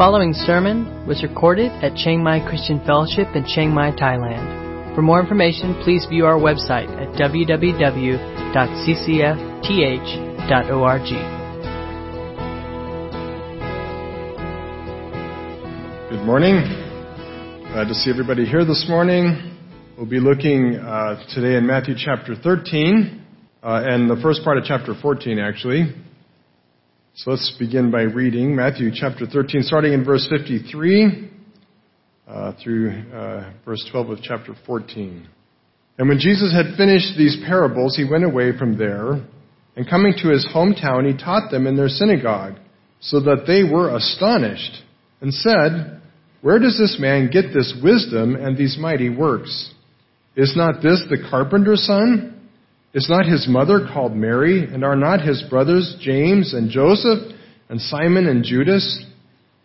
following sermon was recorded at Chiang Mai Christian Fellowship in Chiang Mai, Thailand. For more information, please view our website at www.ccfth.org. Good morning. Glad to see everybody here this morning. We'll be looking uh, today in Matthew chapter 13 uh, and the first part of chapter 14, actually. So let's begin by reading Matthew chapter 13, starting in verse 53 uh, through uh, verse 12 of chapter 14. And when Jesus had finished these parables, he went away from there, and coming to his hometown, he taught them in their synagogue, so that they were astonished, and said, Where does this man get this wisdom and these mighty works? Is not this the carpenter's son? Is not his mother called Mary, and are not his brothers James and Joseph and Simon and Judas?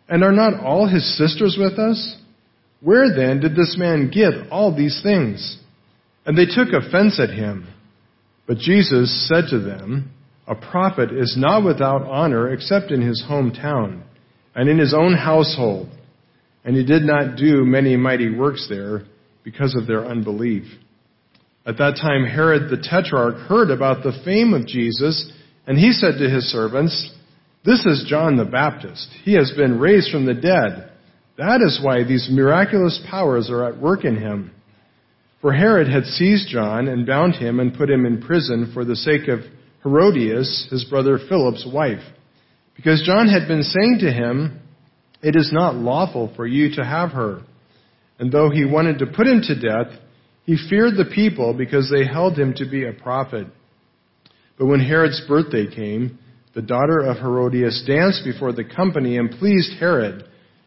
And are not all his sisters with us? Where then did this man get all these things? And they took offense at him. But Jesus said to them, A prophet is not without honor except in his hometown and in his own household. And he did not do many mighty works there because of their unbelief. At that time, Herod the Tetrarch heard about the fame of Jesus, and he said to his servants, This is John the Baptist. He has been raised from the dead. That is why these miraculous powers are at work in him. For Herod had seized John and bound him and put him in prison for the sake of Herodias, his brother Philip's wife, because John had been saying to him, It is not lawful for you to have her. And though he wanted to put him to death, he feared the people because they held him to be a prophet. But when Herod's birthday came, the daughter of Herodias danced before the company and pleased Herod,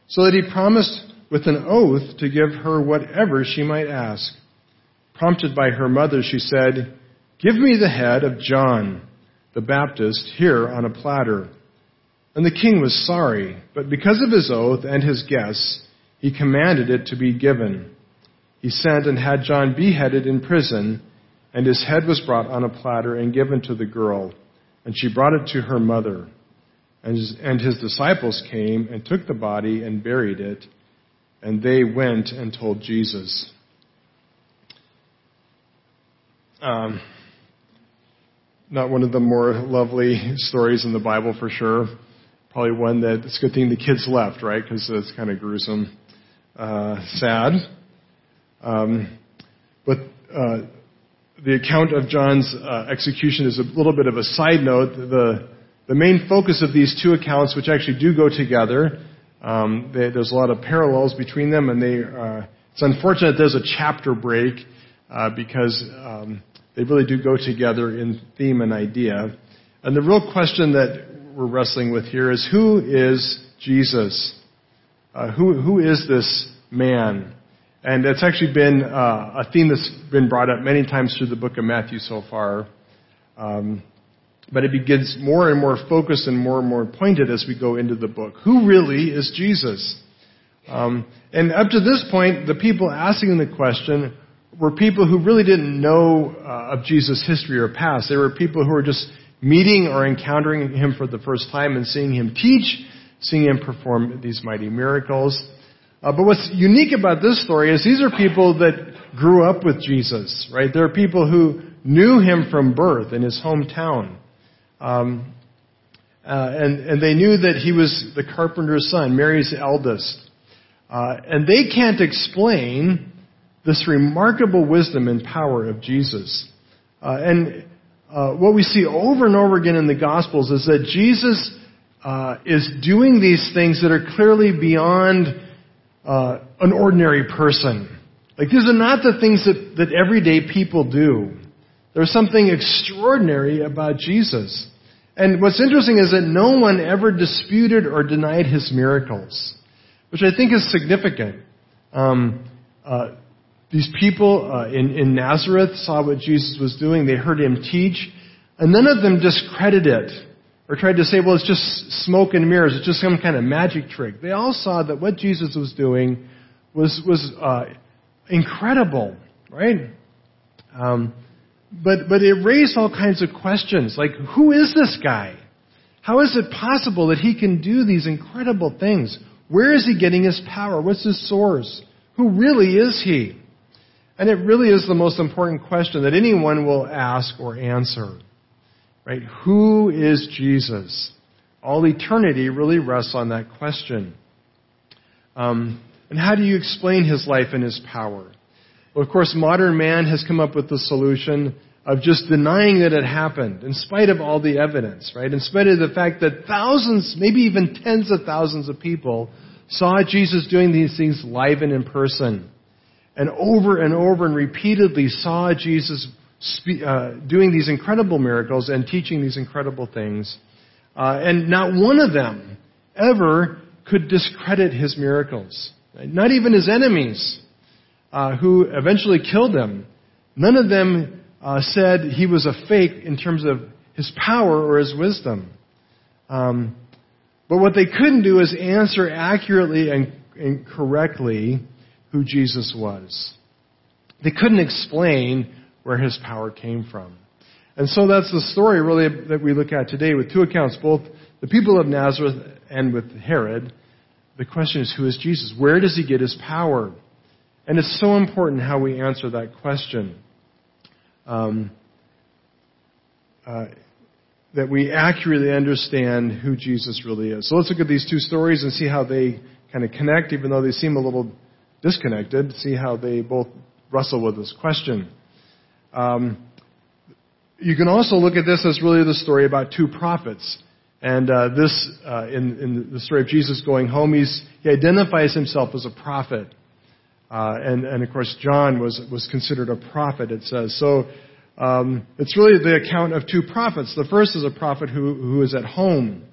so that he promised with an oath to give her whatever she might ask. Prompted by her mother, she said, Give me the head of John the Baptist here on a platter. And the king was sorry, but because of his oath and his guests, he commanded it to be given he sent and had John beheaded in prison, and his head was brought on a platter and given to the girl, and she brought it to her mother. And his, and his disciples came and took the body and buried it, and they went and told Jesus. Um, not one of the more lovely stories in the Bible for sure. Probably one that it's a good thing the kids left, right? Because it's kind of gruesome, uh, sad. Um, but uh, the account of John's uh, execution is a little bit of a side note. The, the main focus of these two accounts, which actually do go together, um, they, there's a lot of parallels between them, and they, uh, it's unfortunate there's a chapter break uh, because um, they really do go together in theme and idea. And the real question that we're wrestling with here is who is Jesus? Uh, who, who is this man? And it's actually been uh, a theme that's been brought up many times through the book of Matthew so far. Um, but it begins more and more focused and more and more pointed as we go into the book. Who really is Jesus? Um, and up to this point, the people asking the question were people who really didn't know uh, of Jesus' history or past. They were people who were just meeting or encountering him for the first time and seeing him teach, seeing him perform these mighty miracles. Uh, but what's unique about this story is these are people that grew up with Jesus, right? There are people who knew him from birth in his hometown. Um, uh, and, and they knew that he was the carpenter's son, Mary's eldest. Uh, and they can't explain this remarkable wisdom and power of Jesus. Uh, and uh, what we see over and over again in the Gospels is that Jesus uh, is doing these things that are clearly beyond uh, an ordinary person. Like these are not the things that, that everyday people do. There's something extraordinary about Jesus. And what's interesting is that no one ever disputed or denied his miracles, which I think is significant. Um, uh, these people uh, in, in Nazareth saw what Jesus was doing. They heard him teach, and none of them discredited it or tried to say, well, it's just smoke and mirrors, it's just some kind of magic trick. They all saw that what Jesus was doing was, was uh, incredible, right? Um, but, but it raised all kinds of questions, like, who is this guy? How is it possible that he can do these incredible things? Where is he getting his power? What's his source? Who really is he? And it really is the most important question that anyone will ask or answer. Right? Who is Jesus? All eternity really rests on that question. Um, and how do you explain his life and his power? Well, of course, modern man has come up with the solution of just denying that it happened, in spite of all the evidence, right? In spite of the fact that thousands, maybe even tens of thousands of people saw Jesus doing these things live and in person. And over and over and repeatedly saw Jesus spe- uh, doing these incredible miracles and teaching these incredible things. Uh, and not one of them ever could discredit his miracles. Not even his enemies, uh, who eventually killed him. None of them uh, said he was a fake in terms of his power or his wisdom. Um, but what they couldn't do is answer accurately and, and correctly who Jesus was. They couldn't explain where his power came from. And so that's the story really that we look at today with two accounts, both the people of Nazareth and with Herod. The question is, who is Jesus? Where does he get his power? And it's so important how we answer that question um, uh, that we accurately understand who Jesus really is. So let's look at these two stories and see how they kind of connect, even though they seem a little disconnected. See how they both wrestle with this question. Um, you can also look at this as really the story about two prophets. And uh, this, uh, in, in, the story of Jesus going home, he identifies himself as a prophet. Uh, and, and of course, John was, was considered a prophet, it says. So um, it's really the account of two prophets. The first is a prophet who, who is at home.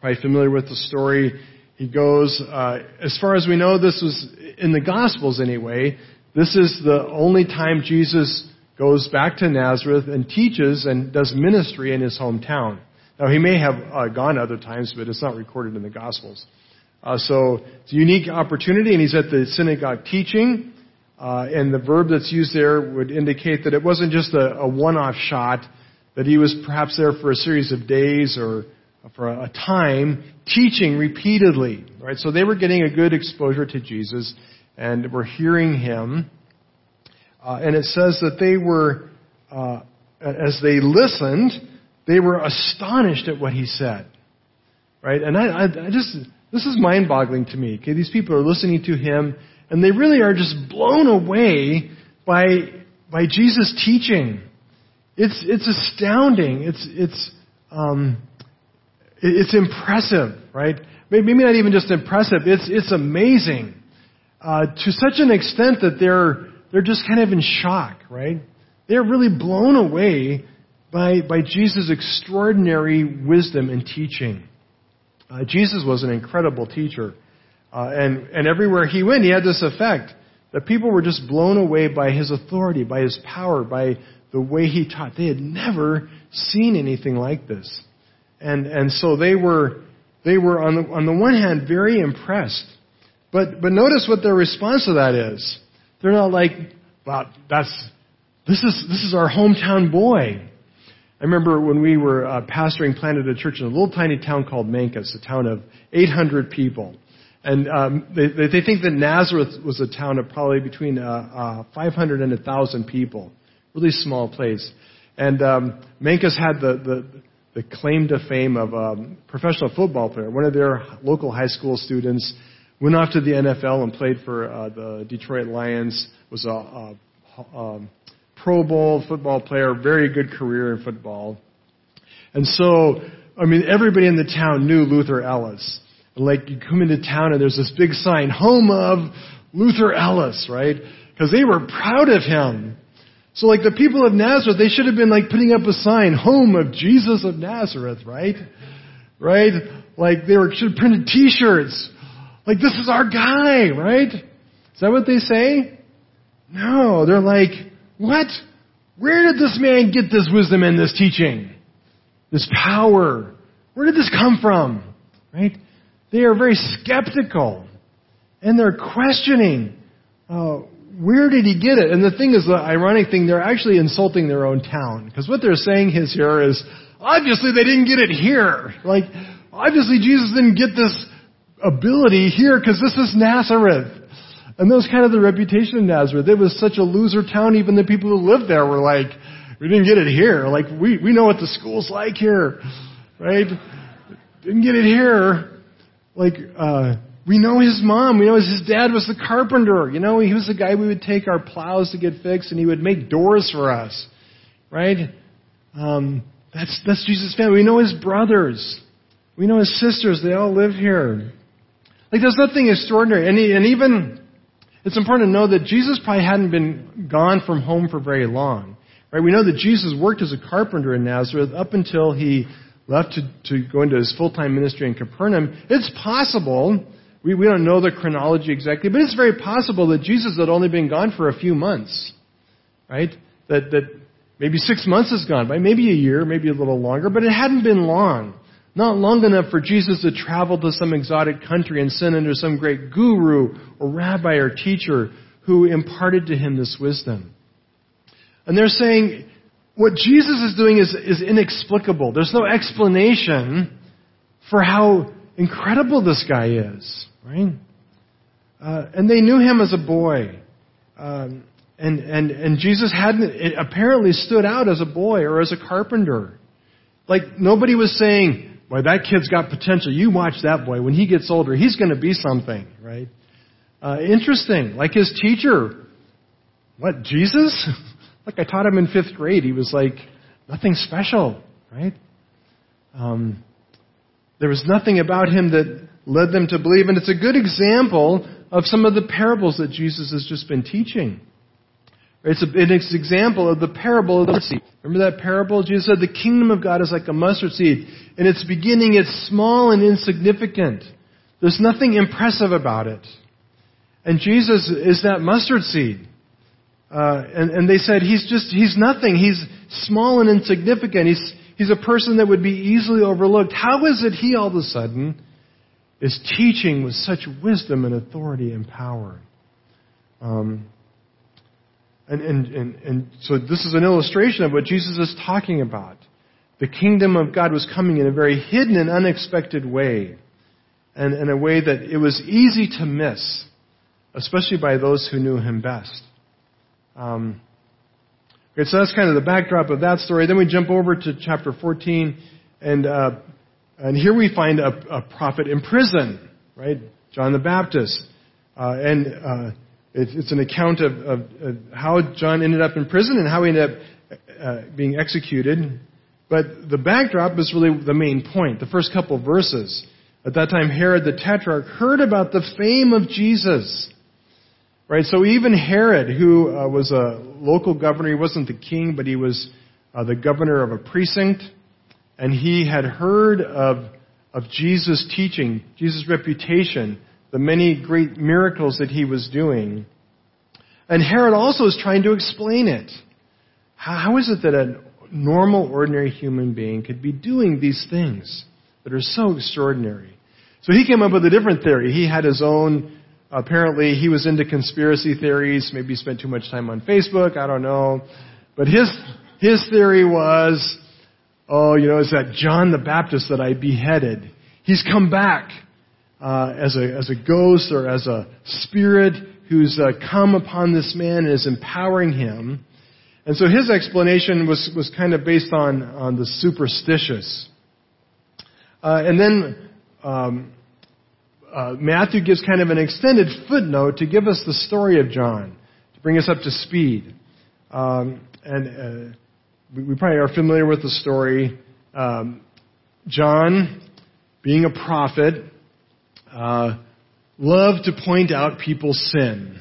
Probably familiar with the story. He goes, uh, as far as we know, this was in the Gospels anyway. This is the only time Jesus goes back to Nazareth and teaches and does ministry in his hometown. Now, he may have uh, gone other times, but it's not recorded in the Gospels. Uh, so it's a unique opportunity, and he's at the synagogue teaching. Uh, and the verb that's used there would indicate that it wasn't just a, a one-off shot, that he was perhaps there for a series of days or for a time teaching repeatedly. Right? So they were getting a good exposure to Jesus and were hearing him. Uh, and it says that they were, uh, as they listened, they were astonished at what he said. Right? And I, I, I just this is mind boggling to me. Okay, these people are listening to him and they really are just blown away by, by Jesus' teaching. It's, it's astounding. It's, it's, um, it's impressive, right? Maybe not even just impressive. It's, it's amazing. Uh, to such an extent that they're, they're just kind of in shock, right? They're really blown away by, by Jesus' extraordinary wisdom and teaching. Uh, Jesus was an incredible teacher. Uh, and, and everywhere he went, he had this effect that people were just blown away by his authority, by his power, by the way he taught. They had never seen anything like this. And, and so they were, they were on the, on the one hand very impressed. But, but notice what their response to that is. They're not like, wow, that's, this is, this is our hometown boy. I remember when we were uh, pastoring, planted a church in a little tiny town called Mancos, a town of 800 people. And um, they, they think that Nazareth was a town of probably between uh, uh, 500 and 1,000 people. Really small place. And um, Mancos had the, the, the claim to fame of a professional football player. One of their local high school students went off to the NFL and played for uh, the Detroit Lions, was a, a, a um, Pro Bowl football player, very good career in football. And so, I mean, everybody in the town knew Luther Ellis. Like, you come into town and there's this big sign, home of Luther Ellis, right? Because they were proud of him. So like the people of Nazareth, they should have been like putting up a sign, home of Jesus of Nazareth, right? Right? Like they were, should have printed t-shirts. Like this is our guy, right? Is that what they say? No, they're like, what? Where did this man get this wisdom and this teaching? This power? Where did this come from? Right? They are very skeptical. And they're questioning, uh, where did he get it? And the thing is, the ironic thing, they're actually insulting their own town. Because what they're saying is here is, obviously they didn't get it here. Like, obviously Jesus didn't get this ability here because this is Nazareth. And that was kind of the reputation of Nazareth. It was such a loser town, even the people who lived there were like, we didn't get it here. Like, we, we know what the school's like here. Right? Didn't get it here. Like, uh, we know his mom. We know his dad was the carpenter. You know, he was the guy we would take our plows to get fixed and he would make doors for us. Right? Um, that's, that's Jesus' family. We know his brothers. We know his sisters. They all live here. Like, there's nothing extraordinary. And, he, and even, it's important to know that Jesus probably hadn't been gone from home for very long. Right? We know that Jesus worked as a carpenter in Nazareth up until he left to, to go into his full-time ministry in Capernaum. It's possible, we, we don't know the chronology exactly, but it's very possible that Jesus had only been gone for a few months. Right? That, that maybe six months has gone by, maybe a year, maybe a little longer, but it hadn't been long. Not long enough for Jesus to travel to some exotic country and send under some great guru or rabbi or teacher who imparted to him this wisdom. And they're saying what Jesus is doing is, is inexplicable. There's no explanation for how incredible this guy is, right? Uh, and they knew him as a boy. Um, and, and, and Jesus hadn't, apparently stood out as a boy or as a carpenter. Like, nobody was saying, boy, that kid's got potential. You watch that boy. When he gets older, he's going to be something, right? Uh, interesting. Like his teacher. What, Jesus? Like I taught him in fifth grade. He was like, nothing special, right? Um, there was nothing about him that led them to believe. And it's a good example of some of the parables that Jesus has just been teaching. It's, an example of the parable of the seed. Remember that parable? Jesus said, the kingdom of God is like a mustard seed. In its beginning, it's small and insignificant. There's nothing impressive about it. And Jesus is that mustard seed. Uh, and, and they said, he's just, he's nothing. He's small and insignificant. He's, he's a person that would be easily overlooked. How is it he all of a sudden is teaching with such wisdom and authority and power? Um, and, and, and, and so this is an illustration of what Jesus is talking about. The kingdom of God was coming in a very hidden and unexpected way, and in a way that it was easy to miss, especially by those who knew him best. Um, okay, so that's kind of the backdrop of that story. Then we jump over to chapter 14, and uh, and here we find a, a, prophet in prison, right? John the Baptist, uh, and uh, it, it's an account of, of, of, how John ended up in prison and how he ended up uh, being executed. But the backdrop is really the main point. The first couple verses. At that time, Herod the Tetrarch heard about the fame of Jesus Right? So even Herod, who uh, was a local governor, he wasn't the king, but he was uh, the governor of a precinct, and he had heard of, of Jesus' teaching, Jesus' reputation, the many great miracles that he was doing. And Herod also is trying to explain it. How, is it that a normal, ordinary human being could be doing these things that are so extraordinary? So he came up with a different theory. He had his own Apparently, he was into conspiracy theories. Maybe he spent too much time on Facebook. I don't know. But his, his theory was, oh, you know, it's that John the Baptist that I beheaded. He's come back uh, as, a, as a ghost or as a spirit who's uh, come upon this man and is empowering him. And so his explanation was, was kind of based on, on the superstitious. Uh, and then um, uh, Matthew gives kind of an extended footnote to give us the story of John, to bring us up to speed. Um, and uh, we, we, probably are familiar with the story. Um, John, being a prophet, uh, loved to point out people's sin.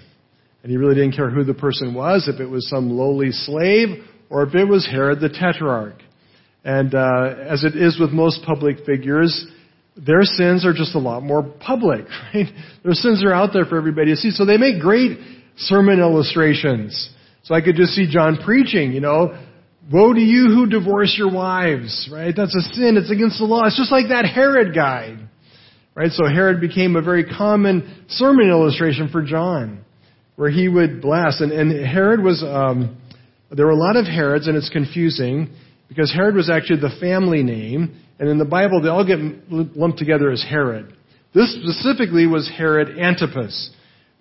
And he really didn't care who the person was, if it was some lowly slave or if it was Herod the Tetrarch. And uh, as it is with most public figures, their sins are just a lot more public, right? Their sins are out there for everybody to see. So they make great sermon illustrations. So I could just see John preaching, you know, woe to you who divorce your wives, right? That's a sin. It's against the law. It's just like that Herod guy, right? So Herod became a very common sermon illustration for John, where he would blast. And, and Herod was, um, there were a lot of Herods, and it's confusing because Herod was actually the family name and in the Bible, they all get lumped together as Herod. This specifically was Herod Antipas,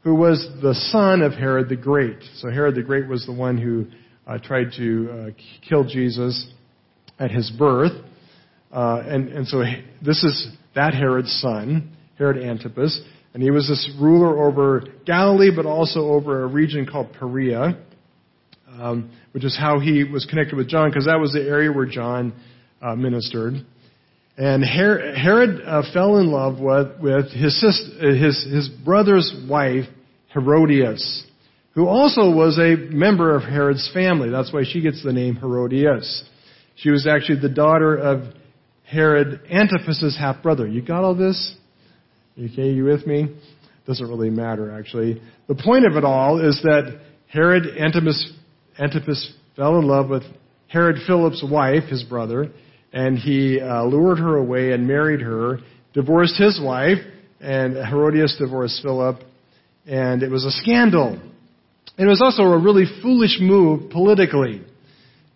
who was the son of Herod the Great. So Herod the Great was the one who uh, tried to uh, kill Jesus at his birth. Uh, and, and so this is that Herod's son, Herod Antipas. And he was this ruler over Galilee, but also over a region called Perea, um, which is how he was connected with John, because that was the area where John uh, ministered. And Herod uh, fell in love with, with his, sister, his, his brother's wife, Herodias, who also was a member of Herod's family. That's why she gets the name Herodias. She was actually the daughter of Herod Antipas' half brother. You got all this? Okay, you with me? Doesn't really matter, actually. The point of it all is that Herod Antipas, Antipas fell in love with Herod Philip's wife, his brother, and he uh, lured her away and married her, divorced his wife, and Herodias divorced Philip, and it was a scandal. It was also a really foolish move politically,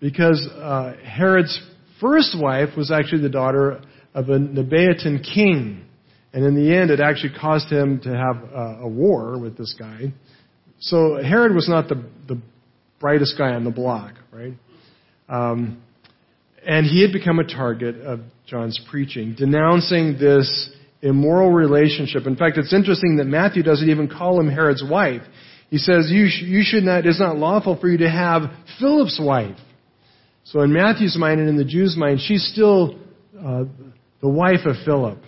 because uh, Herod's first wife was actually the daughter of a Nabatean king. And in the end, it actually caused him to have a, a war with this guy. So Herod was not the, the brightest guy on the block, right? Um, and he had become a target of John's preaching, denouncing this immoral relationship. In fact, it's interesting that Matthew doesn't even call him Herod's wife. He says, you, sh- you should not, it's not lawful for you to have Philip's wife. So in Matthew's mind and in the Jews' mind, she's still uh, the wife of Philip.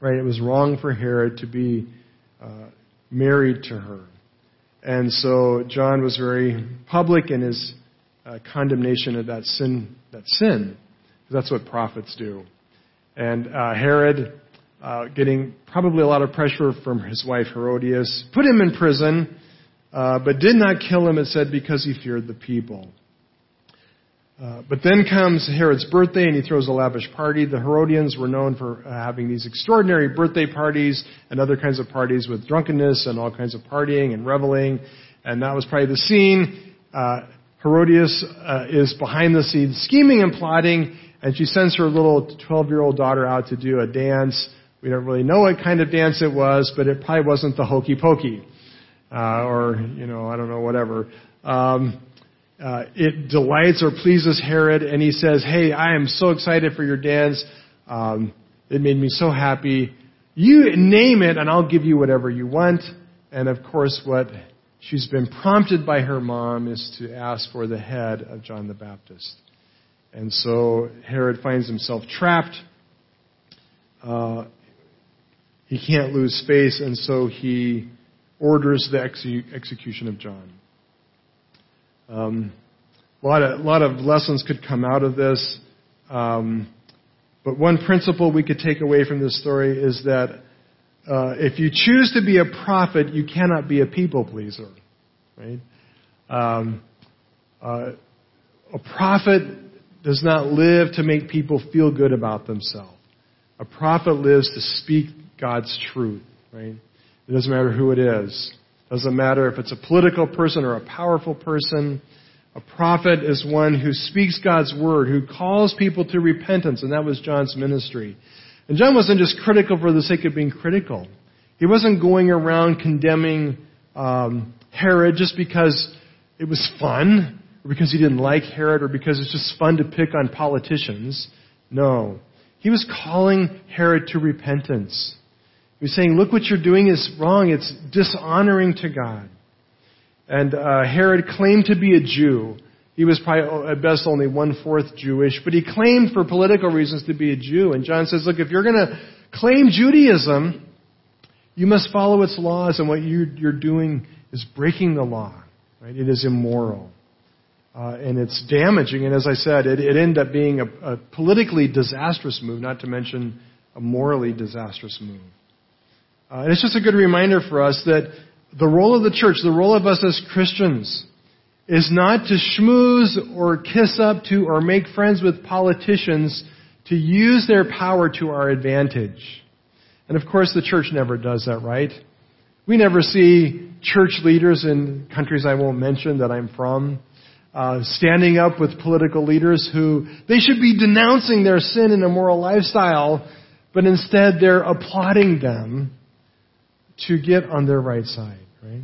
Right? It was wrong for Herod to be uh, married to her. And so John was very public in his uh, condemnation of that sin. That sin. That's what prophets do. And uh, Herod, uh, getting probably a lot of pressure from his wife Herodias, put him in prison, uh, but did not kill him, it said, because he feared the people. Uh, but then comes Herod's birthday and he throws a lavish party. The Herodians were known for uh, having these extraordinary birthday parties and other kinds of parties with drunkenness and all kinds of partying and reveling. And that was probably the scene. Uh, Herodias uh, is behind the scenes scheming and plotting and she sends her little 12 year old daughter out to do a dance. We don't really know what kind of dance it was, but it probably wasn't the hokey pokey. Uh, or, you know, I don't know, whatever. Um, uh, it delights or pleases Herod, and he says, Hey, I am so excited for your dance. Um, it made me so happy. You name it, and I'll give you whatever you want. And of course, what she's been prompted by her mom is to ask for the head of John the Baptist. And so Herod finds himself trapped. Uh, he can't lose face, and so he orders the execution of John. Um, a lot of, lot of lessons could come out of this. Um, but one principle we could take away from this story is that uh, if you choose to be a prophet, you cannot be a people pleaser. Right? Um, uh, a prophet does not live to make people feel good about themselves. A prophet lives to speak God's truth. Right? It doesn't matter who it is. Doesn't matter if it's a political person or a powerful person. A prophet is one who speaks God's word, who calls people to repentance, and that was John's ministry. And John wasn't just critical for the sake of being critical. He wasn't going around condemning um, Herod just because it was fun, or because he didn't like Herod, or because it's just fun to pick on politicians. No. He was calling Herod to repentance. He was saying, look what you're doing is wrong. It's dishonoring to God. And uh, Herod claimed to be a Jew. He was probably oh, at best only one fourth Jewish, but he claimed for political reasons to be a Jew. And John says, look, if you're going to claim Judaism, you must follow its laws, and what you're doing is breaking the law. Right? It is immoral. Uh, and it's damaging. And as I said, it, it ended up being a, a politically disastrous move, not to mention a morally disastrous move. Uh, and it's just a good reminder for us that the role of the church, the role of us as Christians, is not to schmooze or kiss up to or make friends with politicians to use their power to our advantage. And of course, the church never does that, right? We never see church leaders in countries I won't mention that I'm from uh, standing up with political leaders who they should be denouncing their sin and immoral lifestyle, but instead they're applauding them to get on their right side, right?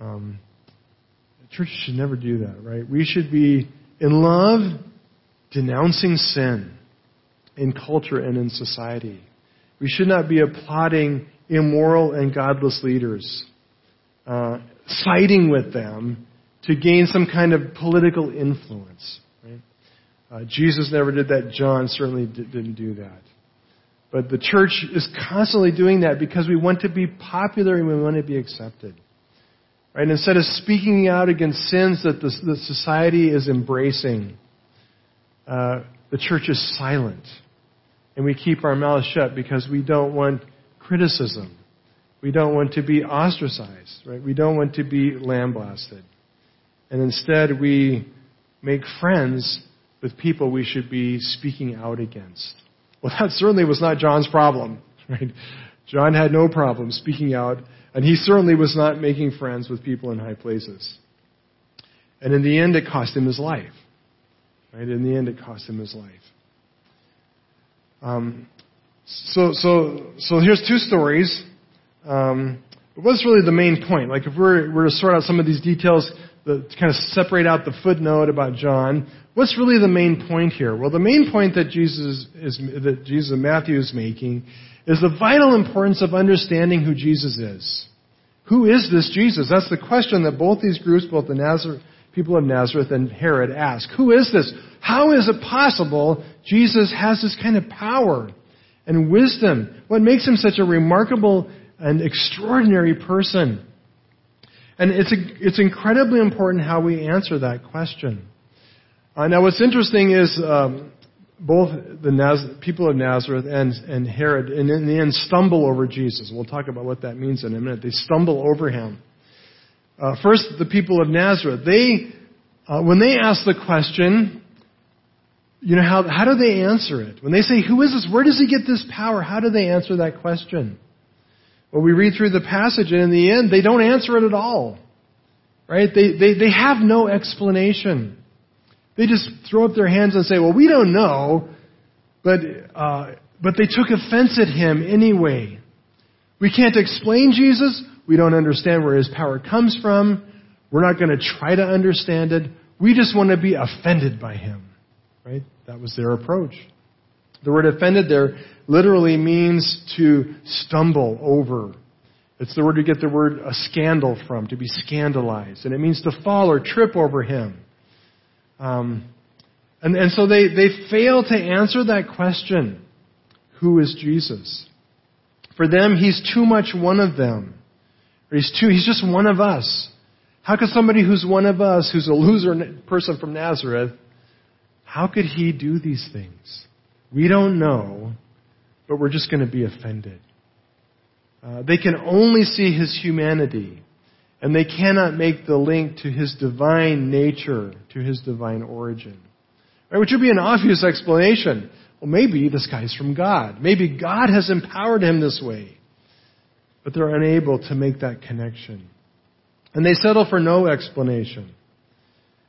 Um, the church should never do that, right? We should be in love, denouncing sin in culture and in society. We should not be applauding immoral and godless leaders, uh, siding with them to gain some kind of political influence. Right? Uh, Jesus never did that. John certainly didn't do that. But the church is constantly doing that because we want to be popular and we want to be accepted. Right? Instead of speaking out against sins that the, the society is embracing, uh, the church is silent. And we keep our mouths shut because we don't want criticism. We don't want to be ostracized, right? We don't want to be lambasted. And instead, we make friends with people we should be speaking out against. Well, that certainly was not John's problem, right? John had no problem speaking out, and he certainly was not making friends with people in high places. And in the end, it cost him his life. Right? In the end, it cost him his life. Um, so, so, so here's two stories. Um, what's really the main point? Like, if we're, we're to sort out some of these details, the, to kind of separate out the footnote about John, what's really the main point here? Well, the main point that Jesus is, that Jesus and Matthew is making is the vital importance of understanding who Jesus is. Who is this Jesus? That's the question that both these groups, both the Nazareth, people of Nazareth and Herod ask. Who is this? How is it possible Jesus has this kind of power and wisdom? What makes him such a remarkable and extraordinary person? And it's, a, it's incredibly important how we answer that question. Uh, now, what's interesting is um, both the Naz- people of Nazareth and, and Herod, and in the end, stumble over Jesus. We'll talk about what that means in a minute. They stumble over him. Uh, first, the people of Nazareth. They, uh, when they ask the question, you know, how, how do they answer it? When they say, who is this? Where does he get this power? How do they answer that question? Well, we read through the passage, and in the end, they don't answer it at all. Right? They, they, they have no explanation. They just throw up their hands and say, well, we don't know, but, uh, but they took offense at him anyway. We can't explain Jesus. We don't understand where his power comes from. We're not going to try to understand it. We just want to be offended by him. Right? That was their approach. The word offended there literally means to stumble over. It's the word you get the word a scandal from, to be scandalized. And it means to fall or trip over him. Um, and, and so they, they fail to answer that question who is Jesus? For them, he's too much one of them. Or he's, too, he's just one of us. How could somebody who's one of us, who's a loser person from Nazareth, how could he do these things? We don't know, but we're just going to be offended. Uh, they can only see his humanity, and they cannot make the link to his divine nature, to his divine origin. Right, which would be an obvious explanation. Well, maybe this guy's from God. Maybe God has empowered him this way. But they're unable to make that connection. And they settle for no explanation.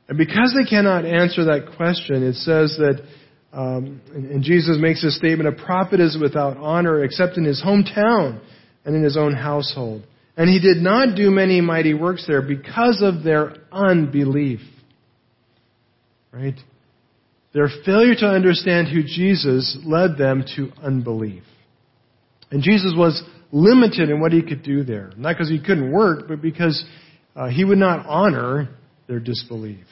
And because they cannot answer that question, it says that, um, and, and Jesus makes this statement, a prophet is without honor except in his hometown and in his own household. And he did not do many mighty works there because of their unbelief. Right? Their failure to understand who Jesus led them to unbelief. And Jesus was limited in what he could do there. Not because he couldn't work, but because uh, he would not honor their disbelief.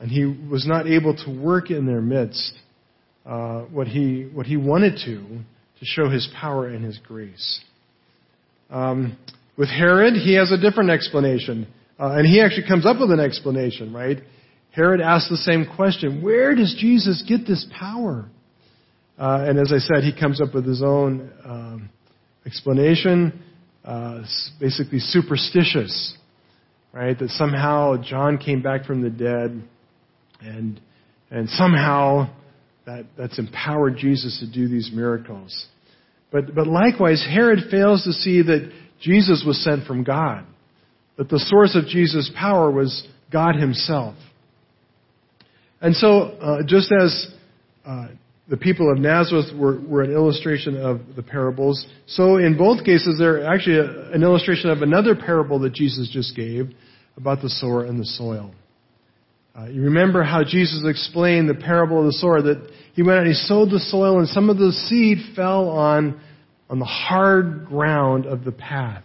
And he was not able to work in their midst uh, what, he, what he wanted to, to show his power and his grace. Um, with Herod, he has a different explanation. Uh, and he actually comes up with an explanation, right? Herod asks the same question Where does Jesus get this power? Uh, and as I said, he comes up with his own um, explanation, uh, basically superstitious, right? That somehow John came back from the dead, and and somehow that, that's empowered Jesus to do these miracles. But but likewise, Herod fails to see that Jesus was sent from God, that the source of Jesus' power was God Himself. And so, uh, just as uh, the people of Nazareth were, were an illustration of the parables. So in both cases, they're actually a, an illustration of another parable that Jesus just gave about the sower and the soil. Uh, you remember how Jesus explained the parable of the sower that he went out and he sowed the soil and some of the seed fell on, on the hard ground of the path.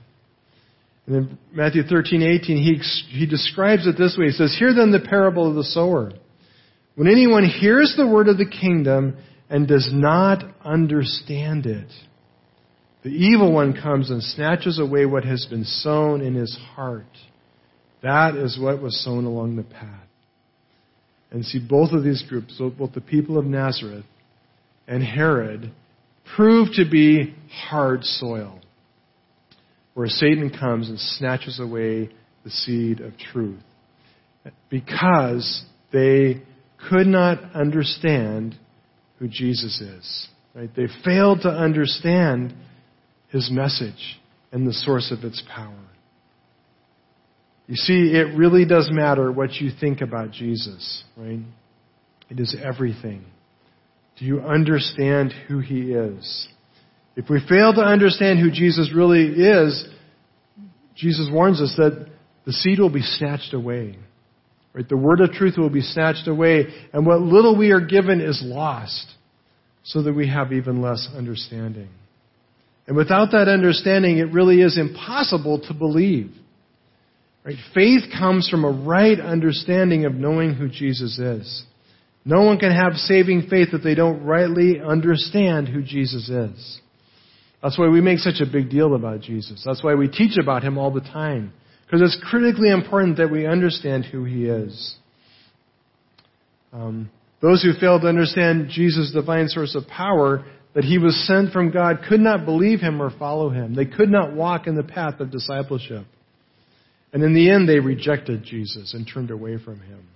And in Matthew 13, 18, he, he describes it this way. He says, Hear then the parable of the sower. When anyone hears the word of the kingdom and does not understand it, the evil one comes and snatches away what has been sown in his heart. That is what was sown along the path. And see, both of these groups, both the people of Nazareth and Herod, proved to be hard soil, where Satan comes and snatches away the seed of truth. Because they could not understand who Jesus is. Right? They failed to understand his message and the source of its power. You see, it really does matter what you think about Jesus, right? It is everything. Do you understand who he is? If we fail to understand who Jesus really is, Jesus warns us that the seed will be snatched away. Right? The word of truth will be snatched away, and what little we are given is lost, so that we have even less understanding. And without that understanding, it really is impossible to believe. Right? Faith comes from a right understanding of knowing who Jesus is. No one can have saving faith if they don't rightly understand who Jesus is. That's why we make such a big deal about Jesus. That's why we teach about him all the time. Because it's critically important that we understand who he is. Um, those who failed to understand Jesus' divine source of power, that he was sent from God, could not believe him or follow him. They could not walk in the path of discipleship. And in the end, they rejected Jesus and turned away from him.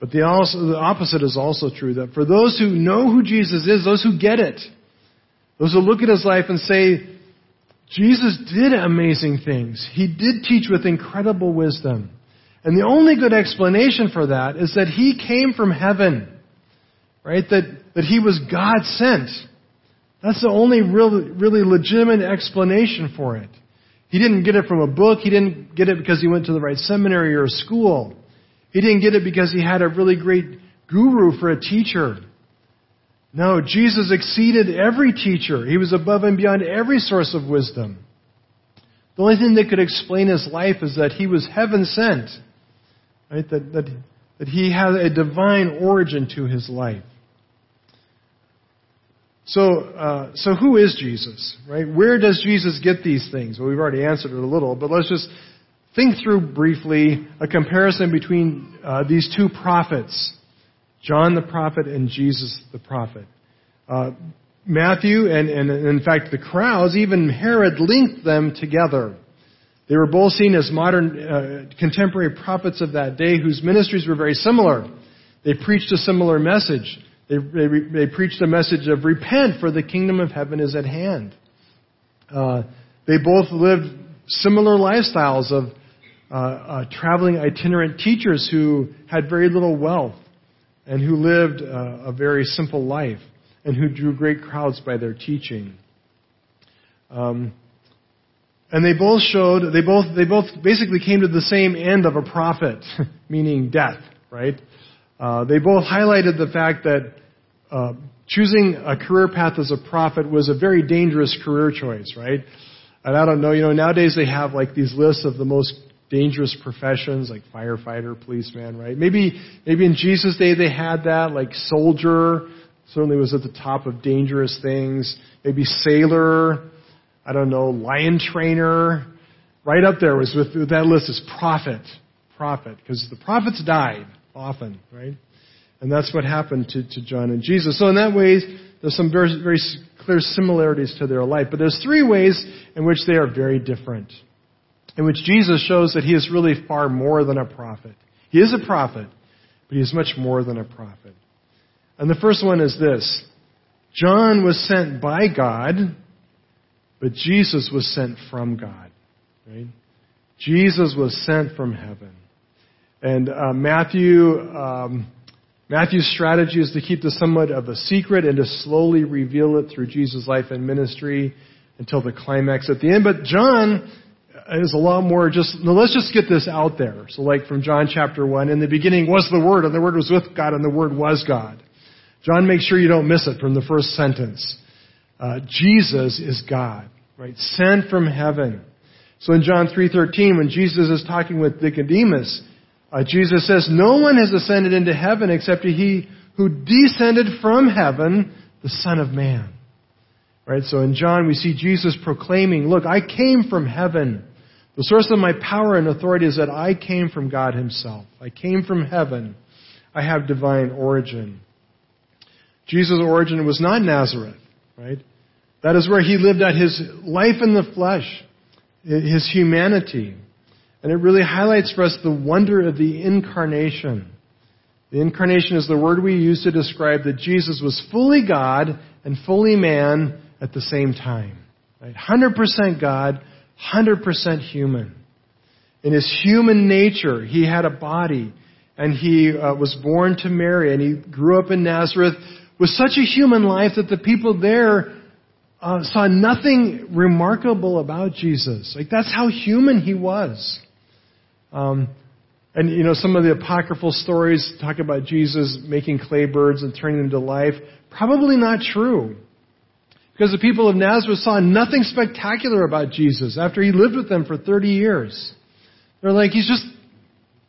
But the, also, the opposite is also true that for those who know who Jesus is, those who get it, those who look at his life and say, Jesus did amazing things. He did teach with incredible wisdom. And the only good explanation for that is that he came from heaven. Right? That, that he was God sent. That's the only really, really legitimate explanation for it. He didn't get it from a book. He didn't get it because he went to the right seminary or school. He didn't get it because he had a really great guru for a teacher. No, Jesus exceeded every teacher. He was above and beyond every source of wisdom. The only thing that could explain his life is that he was heaven sent. Right? That, that, that he had a divine origin to his life. So, uh, so who is Jesus, right? Where does Jesus get these things? Well, we've already answered it a little, but let's just think through briefly a comparison between uh, these two prophets, John the prophet and Jesus the prophet. Uh, Matthew and, and in fact the crowds, even Herod linked them together. They were both seen as modern uh, contemporary prophets of that day whose ministries were very similar. They preached a similar message. They, they, they preached a message of repent, for the kingdom of heaven is at hand. Uh, they both lived similar lifestyles of uh, uh, traveling itinerant teachers who had very little wealth and who lived uh, a very simple life and who drew great crowds by their teaching. Um, and they both showed, they both, they both basically came to the same end of a prophet, meaning death, right? Uh, they both highlighted the fact that uh, choosing a career path as a prophet was a very dangerous career choice, right? And I don't know, you know, nowadays they have like these lists of the most dangerous professions, like firefighter, policeman, right? Maybe, maybe in Jesus' day they had that, like soldier, certainly was at the top of dangerous things. Maybe sailor, I don't know, lion trainer. Right up there was with, with that list is prophet, prophet, because the prophets died often, right? And that's what happened to, to John and Jesus. So in that way, there's some very, very clear similarities to their life. But there's three ways in which they are very different. In which Jesus shows that he is really far more than a prophet. He is a prophet, but he is much more than a prophet. And the first one is this. John was sent by God, but Jesus was sent from God. Right? Jesus was sent from heaven. And uh, Matthew um, Matthew's strategy is to keep this somewhat of a secret and to slowly reveal it through Jesus' life and ministry until the climax at the end. But John is a lot more just, let's just get this out there. So like from John chapter 1, in the beginning was the Word, and the Word was with God, and the Word was God. John makes sure you don't miss it from the first sentence. Uh, Jesus is God, right? Sent from heaven. So in John 3.13, when Jesus is talking with Nicodemus, uh, Jesus says, No one has ascended into heaven except he who descended from heaven, the Son of Man. Right? So in John, we see Jesus proclaiming, Look, I came from heaven. The source of my power and authority is that I came from God Himself. I came from heaven. I have divine origin. Jesus' origin was not Nazareth, right? That is where He lived out His life in the flesh, His humanity. And it really highlights for us the wonder of the incarnation. The incarnation is the word we use to describe that Jesus was fully God and fully man at the same time. Right? 100% God, 100% human. In his human nature, he had a body, and he uh, was born to Mary, and he grew up in Nazareth with such a human life that the people there uh, saw nothing remarkable about Jesus. Like that's how human he was. Um, and you know, some of the apocryphal stories talk about Jesus making clay birds and turning them to life. Probably not true. Because the people of Nazareth saw nothing spectacular about Jesus after he lived with them for 30 years. They're like, he's just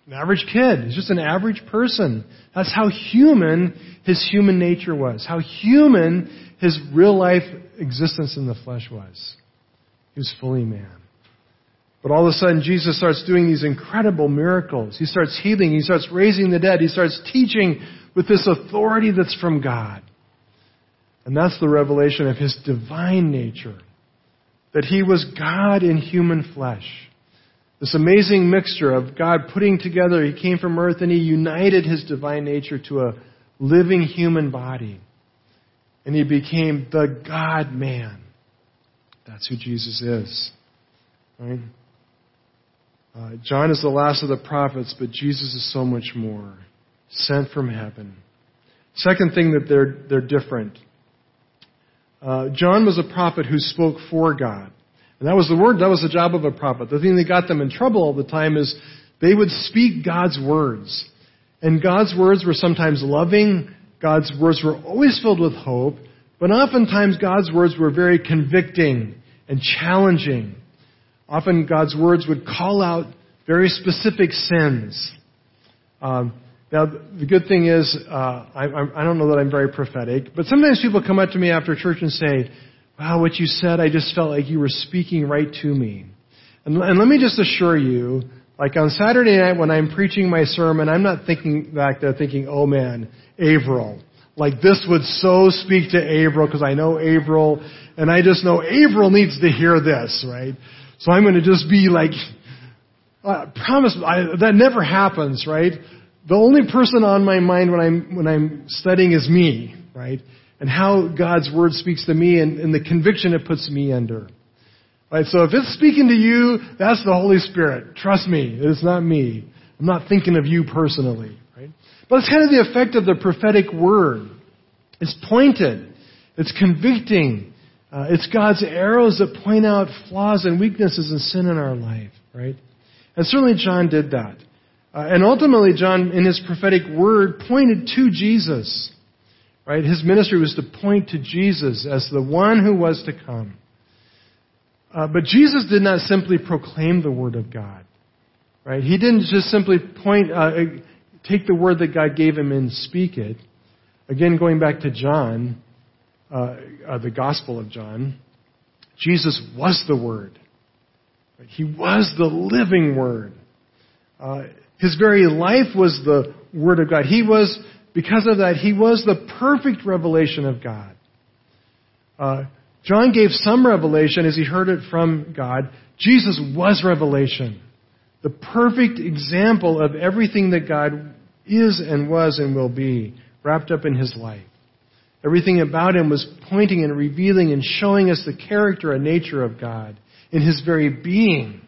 an average kid. He's just an average person. That's how human his human nature was. How human his real life existence in the flesh was. He was fully man. But all of a sudden, Jesus starts doing these incredible miracles. He starts healing. He starts raising the dead. He starts teaching with this authority that's from God. And that's the revelation of his divine nature. That he was God in human flesh. This amazing mixture of God putting together, he came from earth and he united his divine nature to a living human body. And he became the God man. That's who Jesus is. Right? Uh, John is the last of the prophets, but Jesus is so much more. Sent from heaven. Second thing that they're, they're different. Uh, John was a prophet who spoke for God. And that was the word, that was the job of a prophet. The thing that got them in trouble all the time is they would speak God's words. And God's words were sometimes loving, God's words were always filled with hope, but oftentimes God's words were very convicting and challenging. Often God's words would call out very specific sins. Um, now, the good thing is, uh, I, I don't know that I'm very prophetic, but sometimes people come up to me after church and say, wow, what you said, I just felt like you were speaking right to me. And, and let me just assure you, like on Saturday night when I'm preaching my sermon, I'm not thinking back there thinking, oh man, Averill. Like this would so speak to Averill because I know Averill and I just know Averill needs to hear this, right? So I'm going to just be like, I promise, I, that never happens, right? The only person on my mind when I'm, when I'm studying is me, right? And how God's Word speaks to me and, and the conviction it puts me under. Right? So if it's speaking to you, that's the Holy Spirit. Trust me, it is not me. I'm not thinking of you personally, right? But it's kind of the effect of the prophetic word. It's pointed. It's convicting. Uh, it's God's arrows that point out flaws and weaknesses and sin in our life, right? And certainly John did that. Uh, and ultimately, John, in his prophetic word, pointed to Jesus, right? His ministry was to point to Jesus as the one who was to come. Uh, but Jesus did not simply proclaim the word of God, right? He didn't just simply point, uh, take the word that God gave him and speak it. Again, going back to John, uh, uh, the Gospel of John, Jesus was the Word. He was the living Word. Uh, his very life was the Word of God. He was, because of that, he was the perfect revelation of God. Uh, John gave some revelation as he heard it from God. Jesus was revelation. The perfect example of everything that God is and was and will be, wrapped up in his life. Everything about him was pointing and revealing and showing us the character and nature of God in his very being.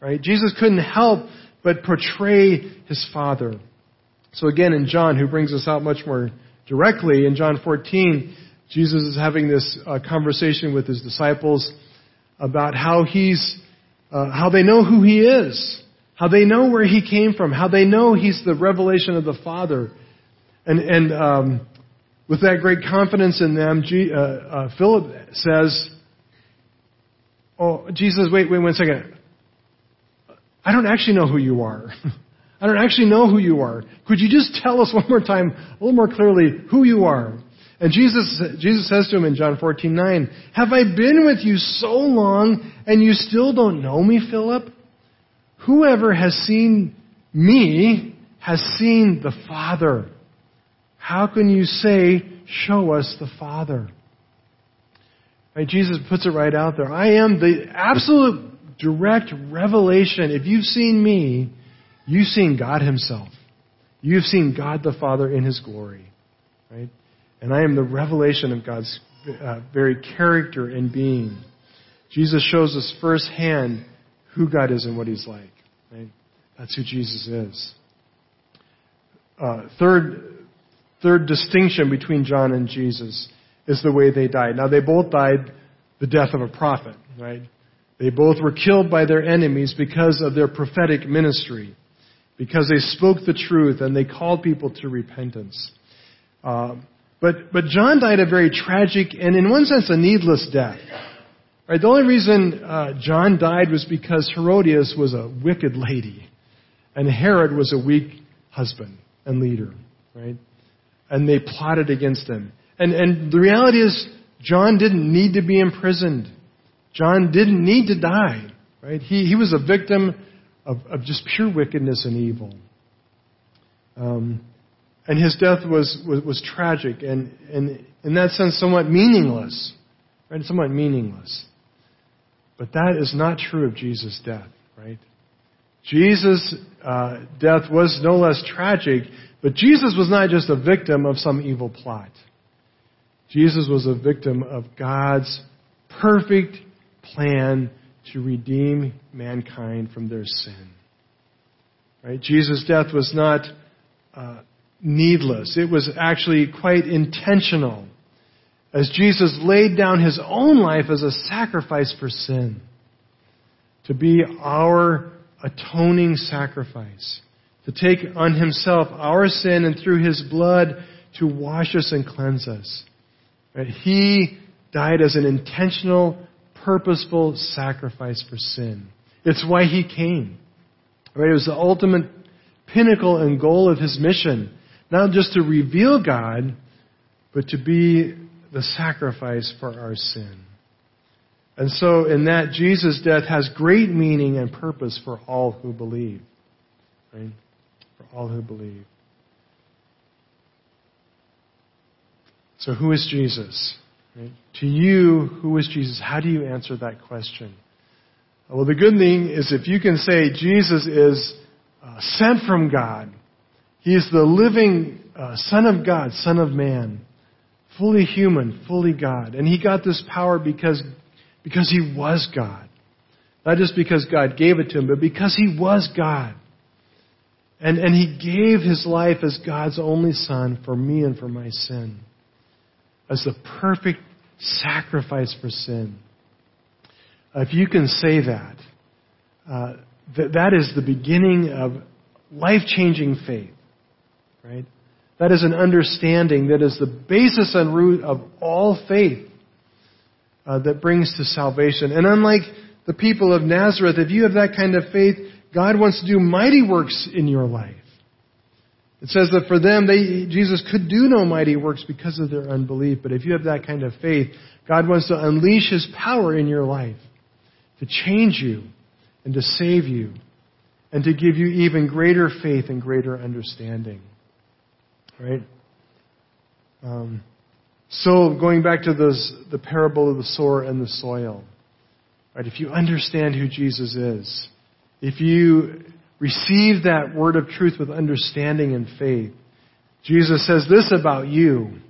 Right? Jesus couldn't help but portray his Father. So again, in John, who brings us out much more directly, in John 14, Jesus is having this uh, conversation with his disciples about how he's, uh, how they know who he is, how they know where he came from, how they know he's the revelation of the Father. And, and um, with that great confidence in them, G, uh, uh, Philip says, Oh, Jesus, wait, wait one second. I don't actually know who you are. I don't actually know who you are. Could you just tell us one more time, a little more clearly, who you are? And Jesus, Jesus says to him in John 14, 9, Have I been with you so long and you still don't know me, Philip? Whoever has seen me has seen the Father. How can you say, Show us the Father? Right, Jesus puts it right out there. I am the absolute direct revelation. If you've seen me, you've seen God Himself. You've seen God the Father in His glory. Right? And I am the revelation of God's uh, very character and being. Jesus shows us firsthand who God is and what He's like. Right? That's who Jesus is. Uh, third, third distinction between John and Jesus is the way they died. Now, they both died the death of a prophet, right? They both were killed by their enemies because of their prophetic ministry, because they spoke the truth and they called people to repentance. Uh, but, but John died a very tragic and, in one sense, a needless death. Right? The only reason uh, John died was because Herodias was a wicked lady, and Herod was a weak husband and leader. Right? And they plotted against him. And, and the reality is, John didn't need to be imprisoned. John didn't need to die. Right? He, he was a victim of, of just pure wickedness and evil. Um, and his death was, was, was tragic and, and, in that sense, somewhat meaningless. Right? Somewhat meaningless. But that is not true of Jesus' death, right? Jesus' uh, death was no less tragic, but Jesus was not just a victim of some evil plot. Jesus was a victim of God's perfect plan to redeem mankind from their sin. Right? Jesus' death was not uh, needless. It was actually quite intentional. As Jesus laid down his own life as a sacrifice for sin, to be our atoning sacrifice, to take on himself our sin and through his blood to wash us and cleanse us. He died as an intentional, purposeful sacrifice for sin. It's why he came. Right? It was the ultimate pinnacle and goal of his mission. Not just to reveal God, but to be the sacrifice for our sin. And so, in that, Jesus' death has great meaning and purpose for all who believe. Right? For all who believe. So, who is Jesus? Right? To you, who is Jesus? How do you answer that question? Well, the good thing is if you can say Jesus is uh, sent from God, He is the living uh, Son of God, Son of Man, fully human, fully God. And He got this power because, because He was God. Not just because God gave it to Him, but because He was God. And, and He gave His life as God's only Son for me and for my sin as the perfect sacrifice for sin. Uh, if you can say that, uh, th- that is the beginning of life changing faith, right? That is an understanding that is the basis and root of all faith uh, that brings to salvation. And unlike the people of Nazareth, if you have that kind of faith, God wants to do mighty works in your life. It says that for them, they, Jesus could do no mighty works because of their unbelief. But if you have that kind of faith, God wants to unleash His power in your life to change you and to save you and to give you even greater faith and greater understanding. Right? Um, so, going back to those, the parable of the sower and the soil, right? If you understand who Jesus is, if you receive that word of truth with understanding and faith. Jesus says this about you.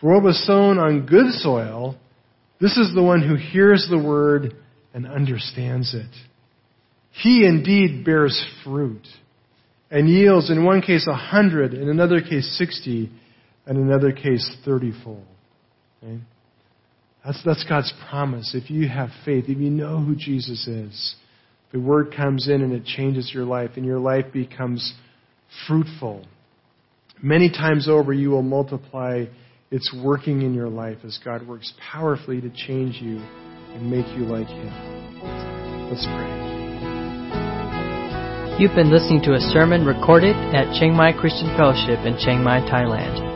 For what was sown on good soil, this is the one who hears the word and understands it. He indeed bears fruit, and yields in one case a hundred, in another case sixty, and another case thirtyfold. Okay? That's, that's God's promise. If you have faith, if you know who Jesus is, the word comes in and it changes your life, and your life becomes fruitful. Many times over, you will multiply its working in your life as God works powerfully to change you and make you like Him. Let's pray. You've been listening to a sermon recorded at Chiang Mai Christian Fellowship in Chiang Mai, Thailand.